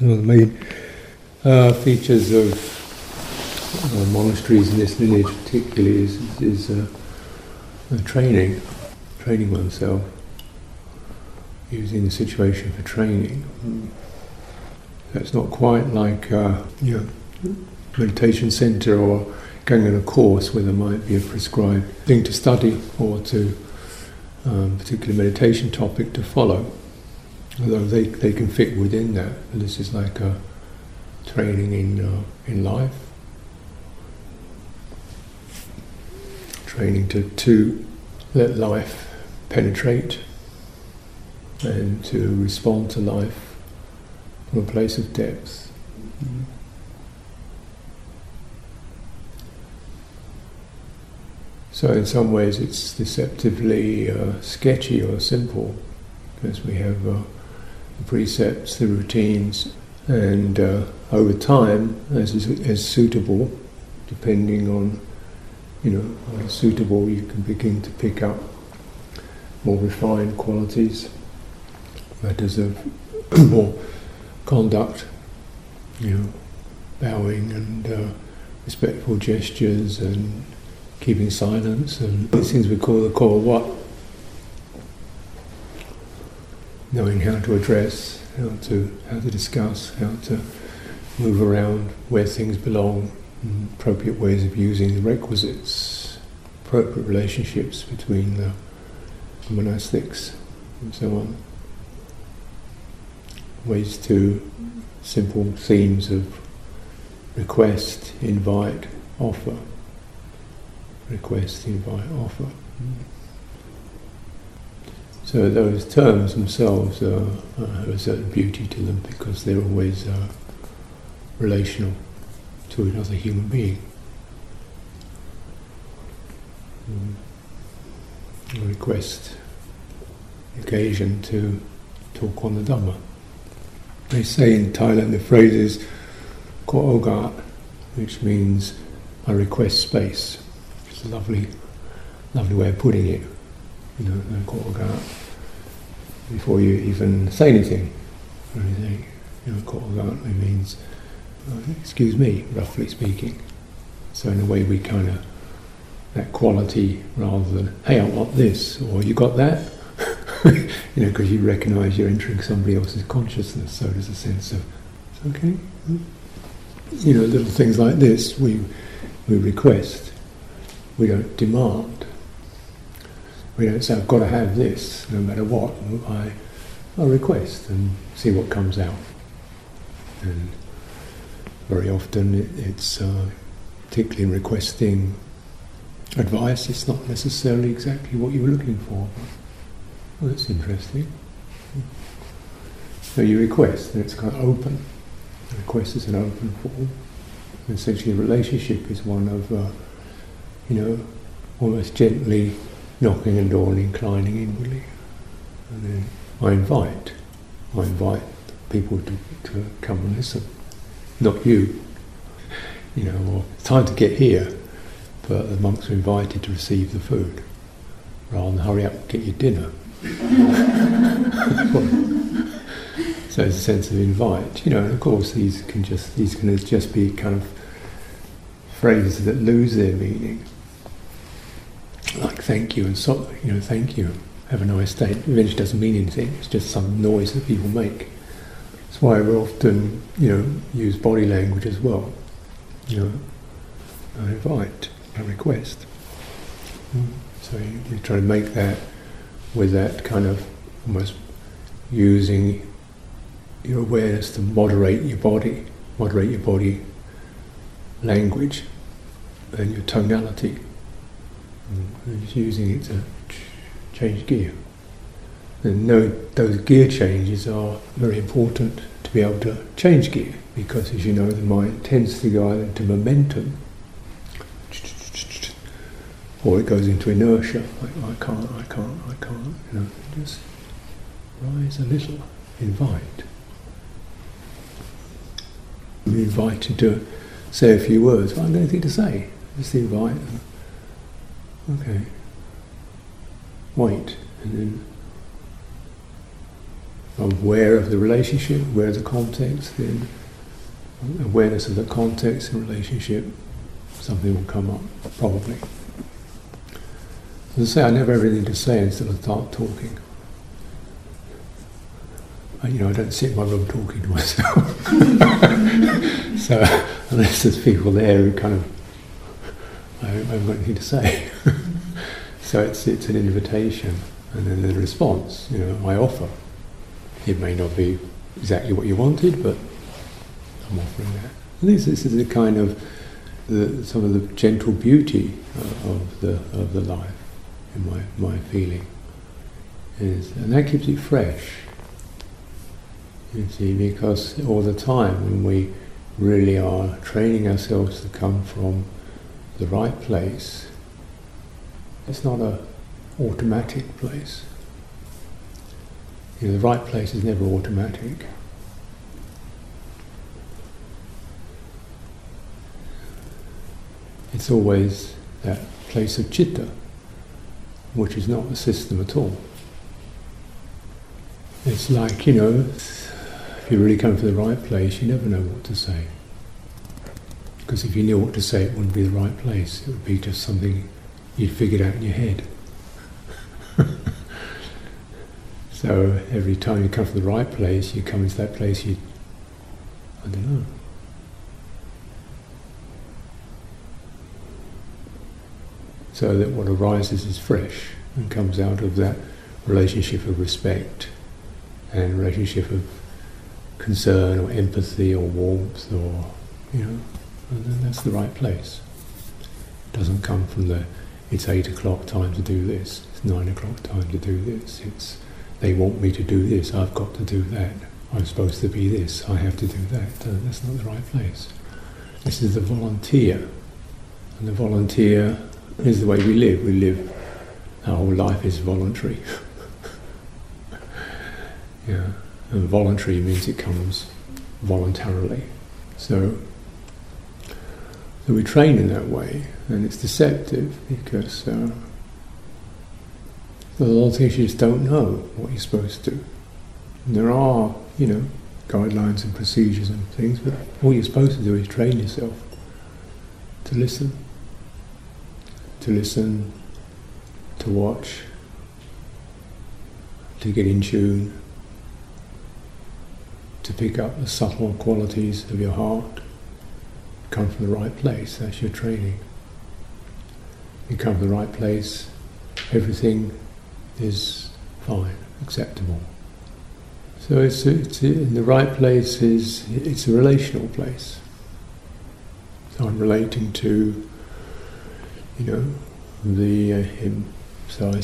One of the main uh, features of uh, monasteries in this lineage, particularly, is, is uh, training, training oneself, using the situation for training. That's not quite like uh, you know, meditation center or going on a course where there might be a prescribed thing to study or to um, particular meditation topic to follow. Although they, they can fit within that. This is like a training in, uh, in life. Training to, to let life penetrate and to respond to life from a place of depth. Mm-hmm. So, in some ways, it's deceptively uh, sketchy or simple because we have uh, the precepts, the routines, and uh, over time, as is as suitable, depending on you know suitable, you can begin to pick up more refined qualities, matters of more conduct, you know, bowing and uh, respectful gestures and keeping silence and these things we call the korwat. Knowing how to address, how to how to discuss, how to move around where things belong, appropriate ways of using the requisites, appropriate relationships between the monastics and so on. Ways to simple themes of request, invite, offer request, invite, offer. So those terms themselves uh, have a certain beauty to them because they're always uh, relational to another human being. Mm. request occasion to talk on the Dhamma. They say in Thailand the phrase is ko ogat, which means I request space. It's a lovely, lovely way of putting it. You know, no ko'ogat. Before you even say anything or anything, you know, ko'ogat means, uh, excuse me, roughly speaking. So in a way we kind of, that quality rather than, hey, I want this, or you got that? you know, because you recognise you're entering somebody else's consciousness, so there's a sense of, okay. You know, little things like this we, we request. We don't demand. We don't say, I've got to have this no matter what. I, I request and see what comes out. And very often it, it's, uh, particularly in requesting advice, it's not necessarily exactly what you were looking for. Well, that's interesting. So you request, and it's kind of open. The request is an open form. And essentially, the relationship is one of uh, you know, almost gently knocking and inclining inwardly. And then I invite, I invite people to, to come and listen, not you. You know, or it's time to get here, but the monks are invited to receive the food, rather than hurry up and get your dinner. so it's a sense of invite, you know. And of course, these can just these can just be kind of phrases that lose their meaning thank you and so you know thank you. Have a nice day. Eventually doesn't mean anything. It's just some noise that people make. That's why we often you know use body language as well. You know I invite I request. Hmm. So you, you try to make that with that kind of almost using your awareness to moderate your body moderate your body language and your tonality and he's using it to change gear. And no, those gear changes are very important to be able to change gear because, as you know, the mind tends to go into momentum or it goes into inertia. Like, I can't, I can't, I can't. You know, just rise a little, invite. You're invited to say a few words. I have got anything to say. Just invite. Okay. Wait, and then aware of the relationship, aware of the context, then awareness of the context and relationship, something will come up, probably. As I say, I never have anything to say until I start talking. I, you know, I don't sit in my room talking to myself. so unless there's people there who kind of, I haven't got anything to say. so it's it's an invitation, and then the response, you know, I offer. It may not be exactly what you wanted, but I'm offering that. And this, this is the kind of the, some of the gentle beauty of the of the life, in my my feeling, is, and that keeps it fresh. You see, because all the time when we really are training ourselves to come from the right place, it's not a automatic place. You know, the right place is never automatic. It's always that place of citta, which is not a system at all. It's like, you know, if you really come to the right place, you never know what to say. Because if you knew what to say, it wouldn't be the right place. It would be just something you'd figured out in your head. so every time you come to the right place, you come into that place you, I don't know. So that what arises is fresh and comes out of that relationship of respect and relationship of concern or empathy or warmth or, you know, and then that's the right place. It doesn't come from the, it's eight o'clock time to do this, it's nine o'clock time to do this, it's, they want me to do this, I've got to do that, I'm supposed to be this, I have to do that. Uh, that's not the right place. This is the volunteer. And the volunteer is the way we live. We live, our whole life is voluntary. yeah. And voluntary means it comes voluntarily. So, so we train in that way, and it's deceptive because uh, a lot of things you just don't know what you're supposed to. And there are, you know, guidelines and procedures and things, but all you're supposed to do is train yourself to listen, to listen, to watch, to get in tune, to pick up the subtle qualities of your heart, come from the right place, that's your training. You come from the right place, everything is fine, acceptable. So it's, it's in the right place is it's a relational place. So I'm relating to, you know, the uh, him. So I,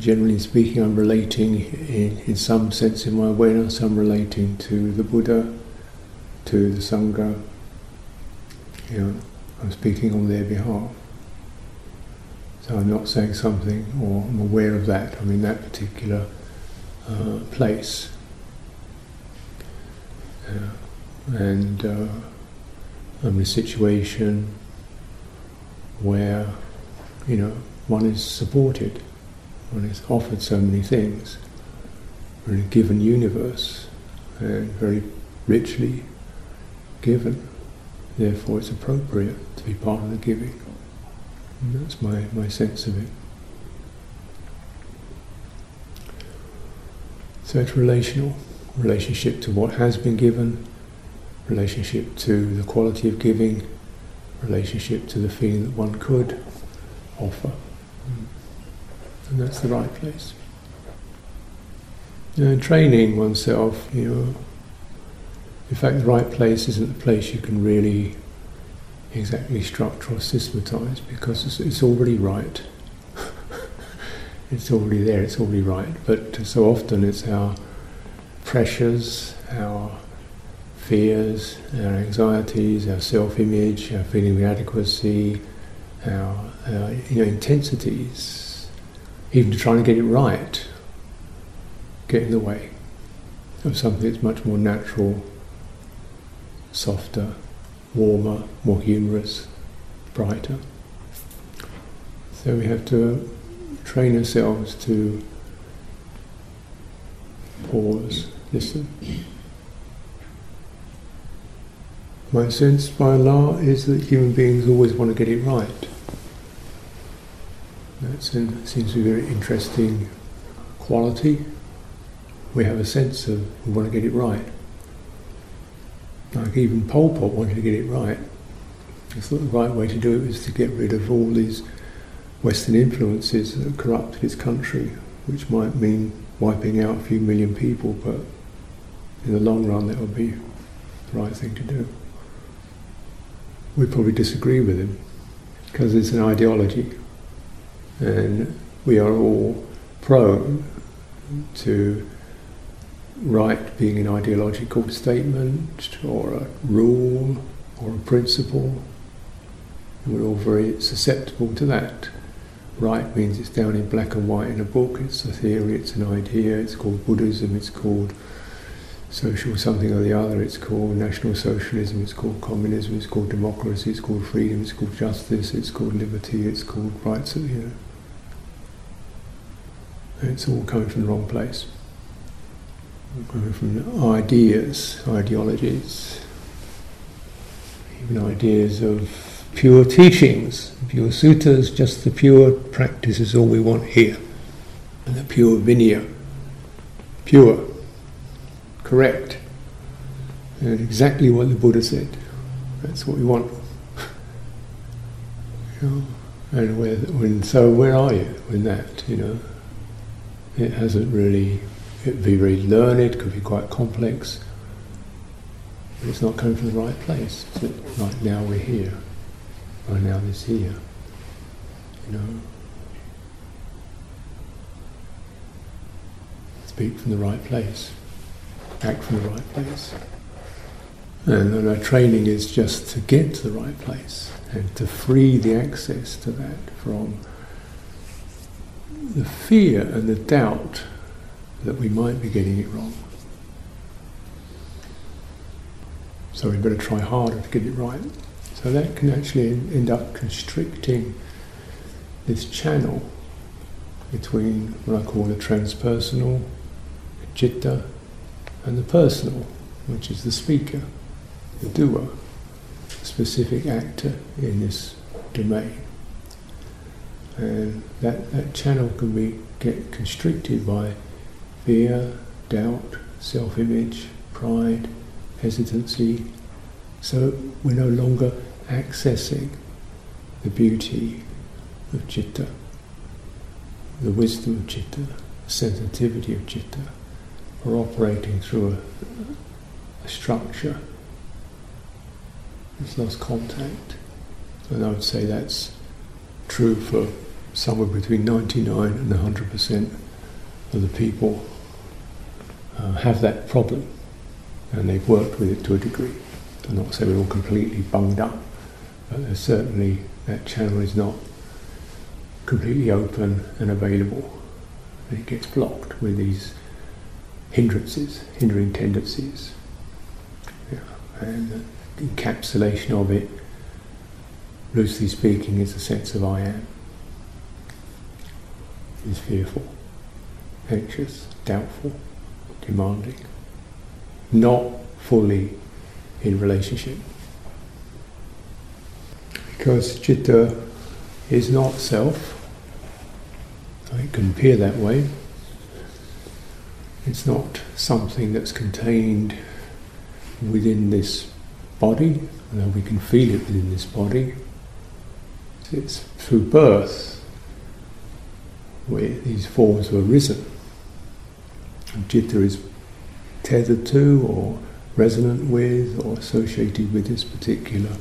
generally speaking, I'm relating in, in some sense in my awareness. I'm relating to the Buddha, to the Sangha. You know, I'm speaking on their behalf. So I'm not saying something, or I'm aware of that. I'm in that particular uh, place. Uh, and uh, I'm in a situation where, you know, one is supported, one is offered so many things. In a given universe and very richly given. Therefore, it's appropriate to be part of the giving. And that's my, my sense of it. So it's relational relationship to what has been given, relationship to the quality of giving, relationship to the feeling that one could offer. And that's the right place. And training oneself, you know, in fact, the right place isn't the place you can really exactly structure or systematize because it's, it's already right. it's already there, it's already right. But uh, so often it's our pressures, our fears, our anxieties, our self-image, our feeling of inadequacy, our, our you know, intensities, even trying to get it right, get in the way of something that's much more natural, softer, warmer, more humorous, brighter. So we have to train ourselves to Pause, listen. My sense by Allah is that human beings always want to get it right. That seems to be a very interesting quality. We have a sense of we want to get it right. Like even Pol Pot wanted to get it right. He thought the right way to do it was to get rid of all these Western influences that corrupted his country, which might mean wiping out a few million people, but in the long run that would be the right thing to do we probably disagree with him because it's an ideology and we are all prone to right being an ideological statement or a rule or a principle. We're all very susceptible to that. Right means it's down in black and white in a book, it's a theory, it's an idea, it's called Buddhism, it's called social something or the other. It's called National Socialism, it's called Communism, it's called Democracy, it's called Freedom, it's called Justice, it's called Liberty, it's called Rights, you know. It's all coming from the wrong place. From ideas, ideologies, even ideas of pure teachings, pure suttas, just the pure practice is all we want here. And the pure vinaya, pure correct. And exactly what the Buddha said. That's what we want. you know? And where, when, so where are you in that? You know, it hasn't really. It'd be very learned. It could be quite complex. But it's not coming from the right place. Like now we're here. Right now this here. You know. Speak from the right place act from the right place. And then our training is just to get to the right place and to free the access to that from the fear and the doubt that we might be getting it wrong. So we better try harder to get it right. So that can actually end up constricting this channel between what I call the transpersonal, citta, and the personal, which is the speaker, the doer, the specific actor in this domain. And that, that channel can be get constricted by fear, doubt, self-image, pride, hesitancy. So we're no longer accessing the beauty of citta, the wisdom of citta, the sensitivity of citta are operating through a, a structure it's lost contact. And I would say that's true for somewhere between 99 and 100% of the people uh, have that problem and they've worked with it to a degree. I'm not saying we're all completely bunged up, but certainly that channel is not completely open and available. It gets blocked with these hindrances, hindering tendencies. Yeah. And the encapsulation of it, loosely speaking, is a sense of I am. Is fearful, anxious, doubtful, demanding, not fully in relationship. Because citta is not self, it can appear that way, it's not something that's contained within this body, although we can feel it within this body. It's through birth where these forms were risen. And citta is tethered to or resonant with or associated with this particular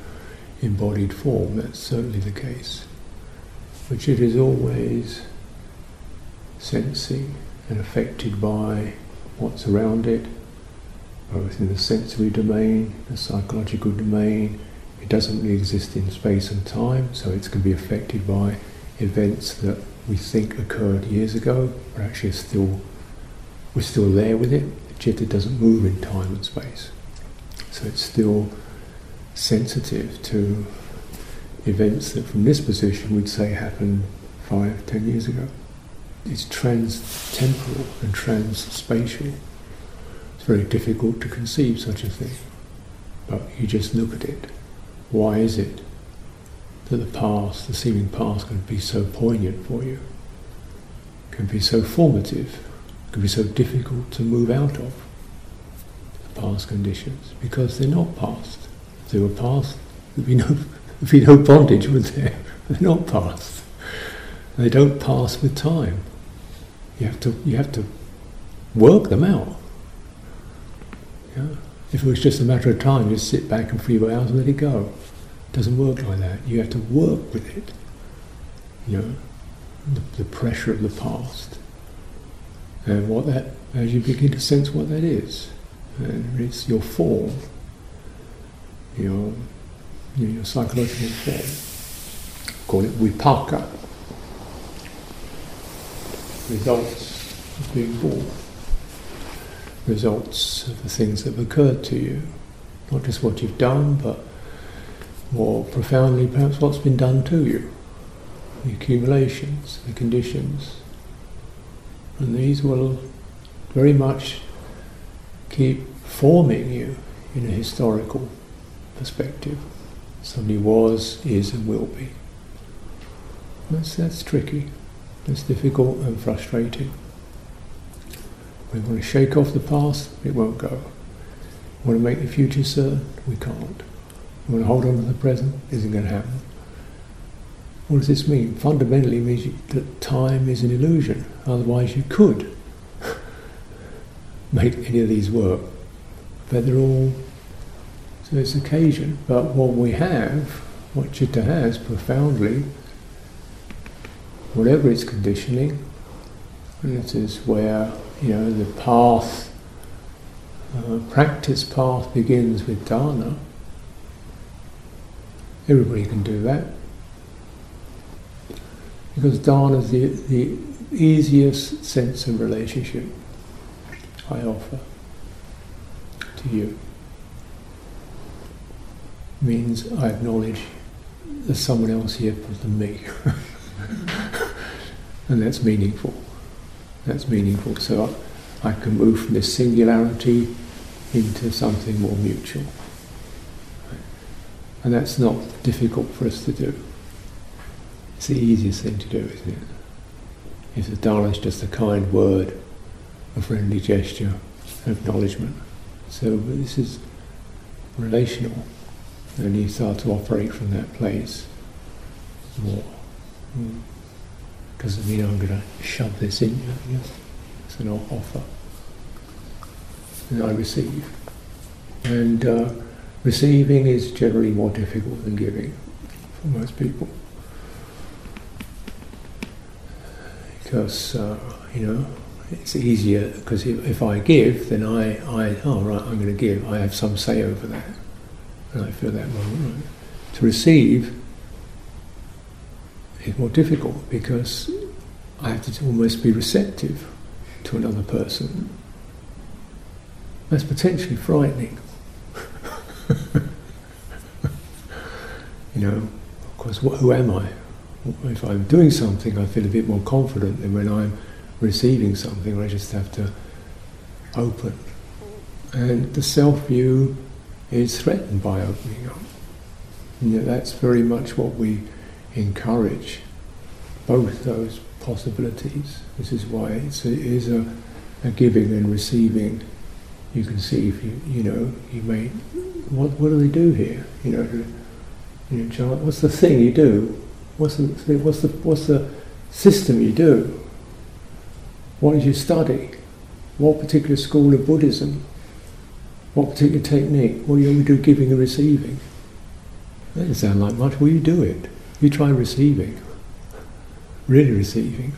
embodied form. That's certainly the case. But it is always sensing and affected by what's around it, both in the sensory domain, the psychological domain. It doesn't really exist in space and time, so it can be affected by events that we think occurred years ago, but actually still we're still there with it. Citta doesn't move in time and space, so it's still sensitive to events that, from this position, we'd say happened five, ten years ago. It's trans-temporal and trans-spatial. It's very difficult to conceive such a thing. But you just look at it. Why is it that the past, the seeming past, can be so poignant for you? Can be so formative? Can be so difficult to move out of past conditions? Because they're not past. If they were past, there'd be no, there'd be no bondage, would there? They're not past. They don't pass with time. You have to, you have to work them out. Yeah? If it was just a matter of time, just sit back and few hours and let it go. It doesn't work like that. You have to work with it. You know, the, the pressure of the past. And what that, as you begin to sense what that is, and it's your form, your, your psychological form. Call it vipaka. Results of being born results of the things that have occurred to you. Not just what you've done, but more profoundly, perhaps what's been done to you. The accumulations, the conditions. And these will very much keep forming you in a historical perspective. Somebody was, is, and will be. That's, that's tricky. That's difficult and frustrating. We want to shake off the past, it won't go. We want to make the future certain, we can't. We want to hold on to the present, isn't going to happen. What does this mean? Fundamentally, it means that time is an illusion. Otherwise, you could make any of these work. But they're all, so it's occasion. But what we have, what citta has profoundly, whatever its conditioning, and this is where you know the path, uh, practice path begins with dana. Everybody can do that because dana is the, the easiest sense of relationship I offer to you. Means I acknowledge there's someone else here than me, and that's meaningful. That's meaningful. So I can move from this singularity into something more mutual. And that's not difficult for us to do. It's the easiest thing to do, isn't it? If the Dharma is just a kind word, a friendly gesture, an acknowledgement. So this is relational, and you start to operate from that place more. Mm because you know I'm going to shove this in you. Yes. It's an offer, and I receive. And uh, receiving is generally more difficult than giving for most people, because uh, you know it's easier because if, I give, then I, I oh right, I'm going to give. I have some say over that, and I feel that moment. Right? To receive is more difficult because I have to almost be receptive to another person. That's potentially frightening. you know, of course, who am I? If I'm doing something, I feel a bit more confident than when I'm receiving something, I just have to open. And the self view is threatened by opening up. Know, that's very much what we encourage both those possibilities. This is why it's a, it is a, a giving and receiving. You can see if you you know you may what what do they do here? You know, you know, what's the thing you do? What's the what's the what's the system you do? What did you study? What particular school of Buddhism? What particular technique? What do you do giving and receiving? That doesn't sound like much. Well, you do it. You try receiving really receiving.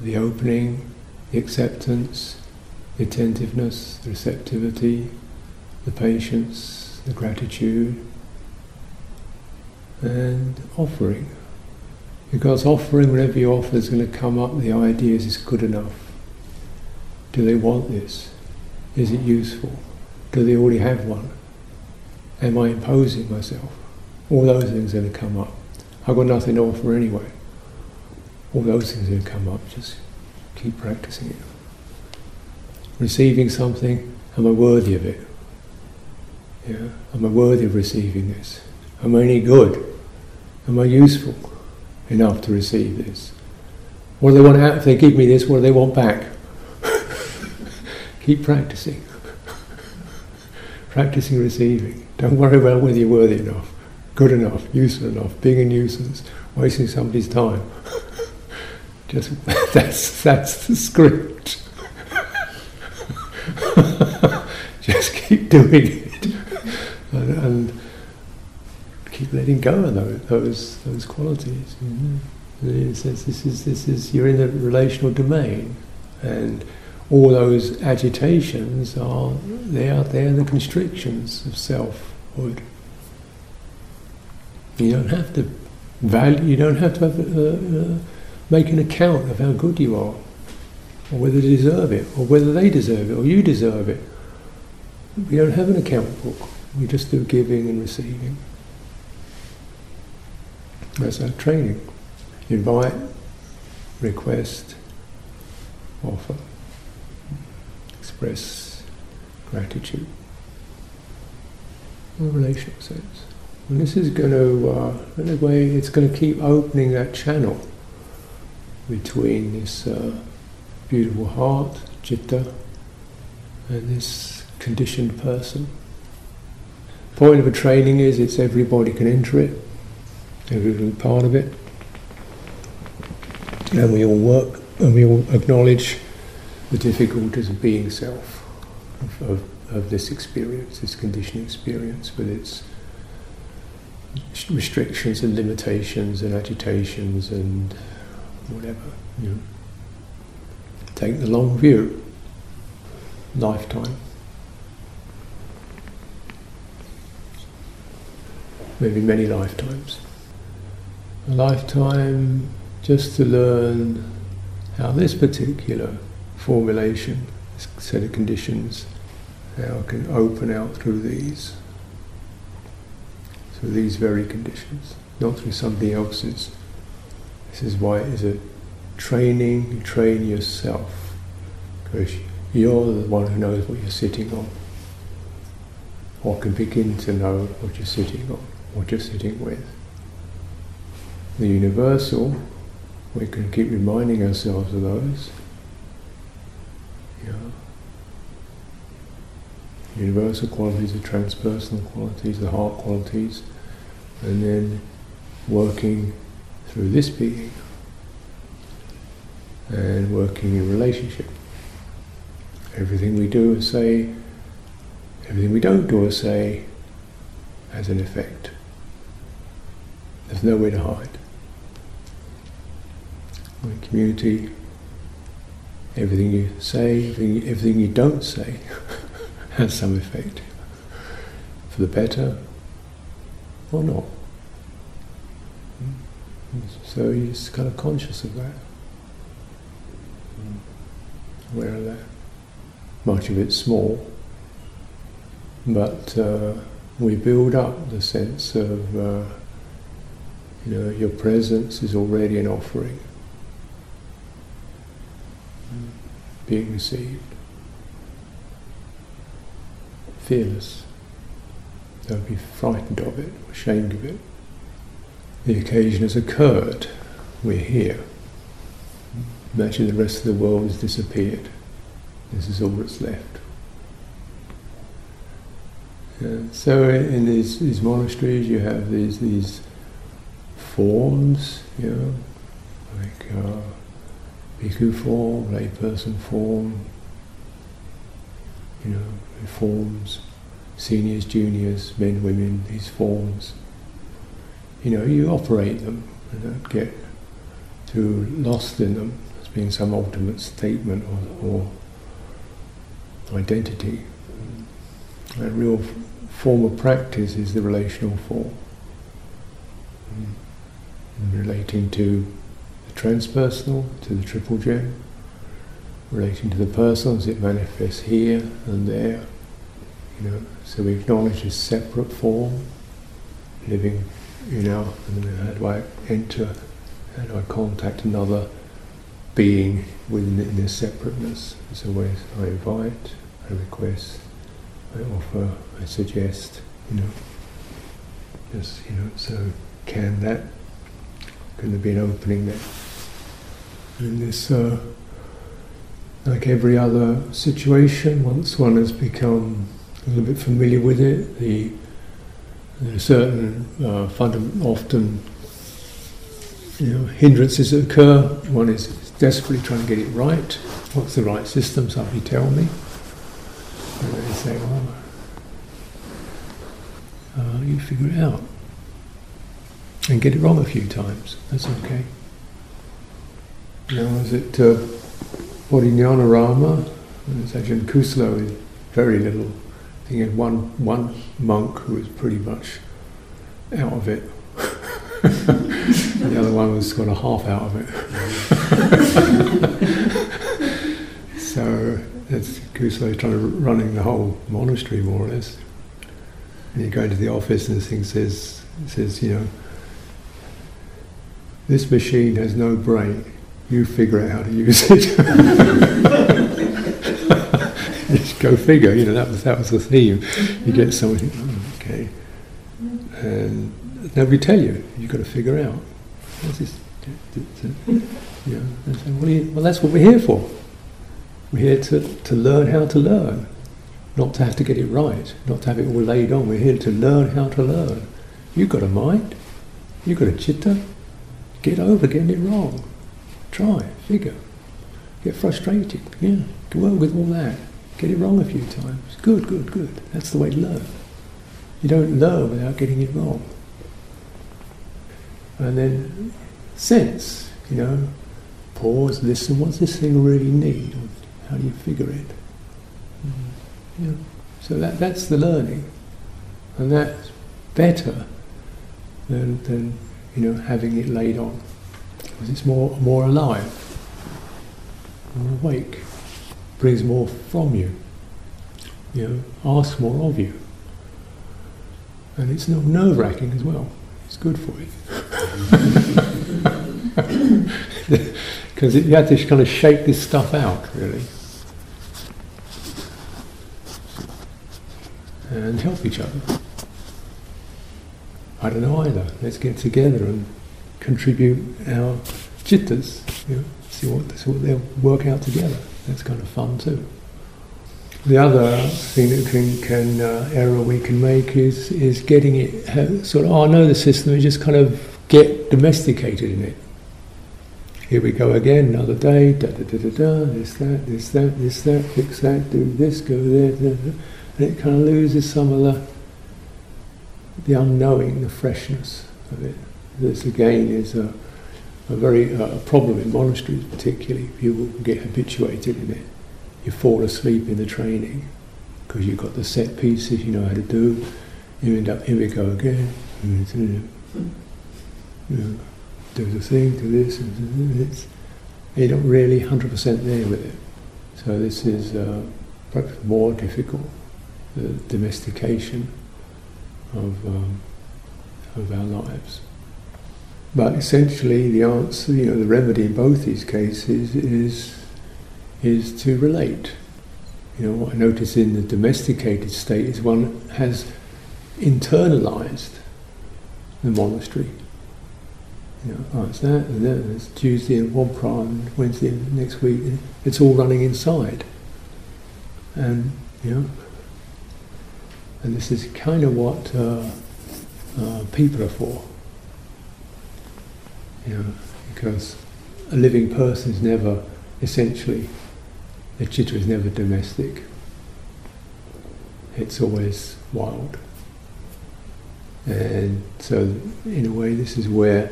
The opening, the acceptance, the attentiveness, the receptivity, the patience, the gratitude, and offering. Because offering, whatever you offer, is going to come up the idea is this good enough? Do they want this? Is it useful? Do they already have one? Am I imposing myself? All those things are going to come up. I've got nothing to offer anyway. All those things are going to come up. Just keep practicing it. receiving something, am I worthy of it? Yeah? Am I worthy of receiving this? Am I any good? Am I useful enough to receive this? What do they want out? If they give me this, what do they want back? Keep practicing. practicing receiving. Don't worry about whether you're worthy enough, good enough, useful enough, being a nuisance, wasting somebody's time. Just that's that's the script. Just keep doing it, and, and, keep letting go of those those, those qualities. Mm-hmm. It says this is this is you're in the relational domain, and all those agitations are they are they are the constrictions of selfhood. You don't have to value. You don't have to have, uh, uh, make an account of how good you are, or whether they deserve it, or whether they deserve it, or you deserve it. We don't have an account book. We just do giving and receiving. That's our training. Invite, request, offer express gratitude a relational sense. And this is going to, uh, in a way, it's going to keep opening that channel between this uh, beautiful heart, citta, and this conditioned person. The point of a training is it's everybody can enter it, everybody part of it, and we all work and we all acknowledge the difficulties of being self, of, of, of this experience, this conditioned experience with its restrictions and limitations and agitations and whatever. You know. Take the long view, lifetime. Maybe many lifetimes. A lifetime just to learn how this particular formulation, set of conditions, how I can open out through these. Through these very conditions, not through somebody else's. This is why it is a training, train yourself. Because you're the one who knows what you're sitting on. Or can begin to know what you're sitting on, what you're sitting with. The universal, we can keep reminding ourselves of those yeah. Universal qualities, the transpersonal qualities, the heart qualities, and then working through this being and working in relationship. Everything we do or say, everything we don't do or say has an effect. There's nowhere to hide. In community, Everything you say, everything, everything you don't say has some effect. For the better or not. So you're just kind of conscious of that. Aware of that. Much of it's small, but uh, we build up the sense of, uh, you know, your presence is already an offering. Being received. Fearless. Don't be frightened of it, ashamed of it. The occasion has occurred. We're here. Imagine the rest of the world has disappeared. This is all that's left. So in these, these monasteries, you have these these forms, you know, like. Uh, bhikkhu form, layperson form, you know, forms, seniors, juniors, men, women, these forms. You know, you operate them and don't get too lost in them as being some ultimate statement or, or identity. A real form of practice is the relational form, mm. relating to transpersonal to the triple gem, relating to the personal as it manifests here and there. You know, so we acknowledge this separate form, living, you know, and how do I enter, how do I contact another being within their separateness. It's always I invite, I request, I offer, I suggest, you know. Just, you know, so can that, can there be an opening there? And this, uh, like every other situation, once one has become a little bit familiar with it, the there are certain uh, fundam- often you know, hindrances that occur. One is desperately trying to get it right. What's the right system? Somebody tell me. And they say, well, uh, you figure it out. And get it wrong a few times. That's okay. Now, was it uh, Bodhinyana It's actually in Kusalo, is very little. I He had one, one monk who was pretty much out of it. the other one was kind of half out of it. so that's Kusalo trying to running the whole monastery more or less. And you go into the office and this thing says, says, you know, this machine has no brain. You figure out how to use it. Just go figure. You know that was that was the theme. You get something. Oh, okay, and nobody tell you. You've got to figure out. What's this? Yeah. Well, well, that's what we're here for. We're here to, to learn how to learn, not to have to get it right, not to have it all laid on. We're here to learn how to learn. You've got a mind, you've got a citta, Get over getting it wrong. Try, figure. Get frustrated. Yeah, go work with all that. Get it wrong a few times. Good, good, good. That's the way to learn. You don't learn without getting it wrong. And then sense, you know, pause, listen. What's this thing really need? How do you figure it? Mm-hmm. Yeah. So that, that's the learning. And that's better than, than you know, having it laid on. Because it's more, more alive, more awake, brings more from you, you know, asks more of you. And it's not nerve wracking as well. It's good for you. Because you have to kind of shake this stuff out, really. And help each other. I don't know either. Let's get together and contribute our cittas, you know, see what, see what they'll work out together. That's kind of fun too. The other thing that can, can uh, error we can make is is getting it sort of. Oh, I know the system. And just kind of get domesticated in it. Here we go again, another day. Da da da da da. This that, this that, this that. Fix that. Do this. Go there. Da, da, and it kind of loses some of the the unknowing, the freshness of it. This again is a, a very uh, problem in monasteries, particularly. People get habituated in it. You fall asleep in the training because you've got the set pieces you know how to do. You end up here we go again. You know, do the thing, do this, and it's you're not really 100% there with it. So this is uh, perhaps more difficult, the domestication of, um, of our lives. But essentially, the answer, you know, the remedy in both these cases is, is to relate. You know, what I notice in the domesticated state is one has internalized the monastery. You know, oh, it's that, and it's Tuesday and one prime, Wednesday and next week. It's all running inside. And, you know, and this is kind of what uh, uh, people are for. You know, because a living person is never, essentially, the citta is never domestic. It's always wild. And so, in a way, this is where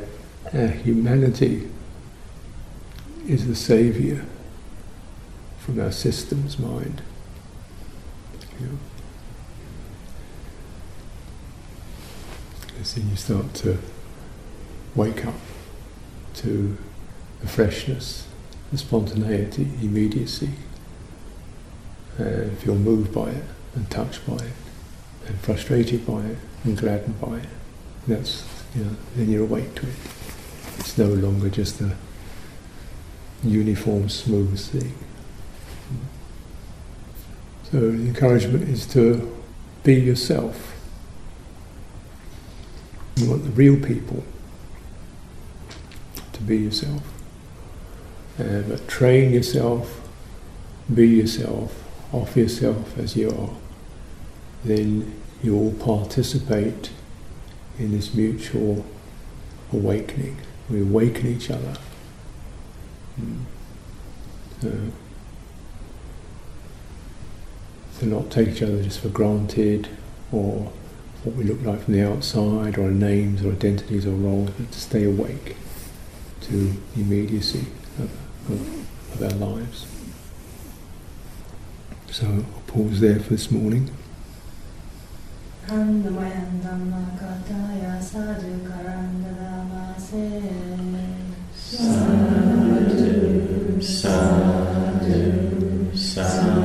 our humanity is the saviour from our system's mind. You know. Because then you start to wake up to the freshness, the spontaneity, immediacy, uh, and feel moved by it, and touched by it, and frustrated by it, and gladdened by it. That's you know, then you're awake to it. It's no longer just a uniform, smooth thing. So the encouragement is to be yourself. You want the real people to be yourself. Uh, but train yourself, be yourself, offer yourself as you are. Then you will participate in this mutual awakening. We awaken each other. Mm. So, to not take each other just for granted or what we look like from the outside or our names or identities or roles, but to stay awake to the immediacy of, of, of our lives. So I'll pause there for this morning. Sadhu, sadhu.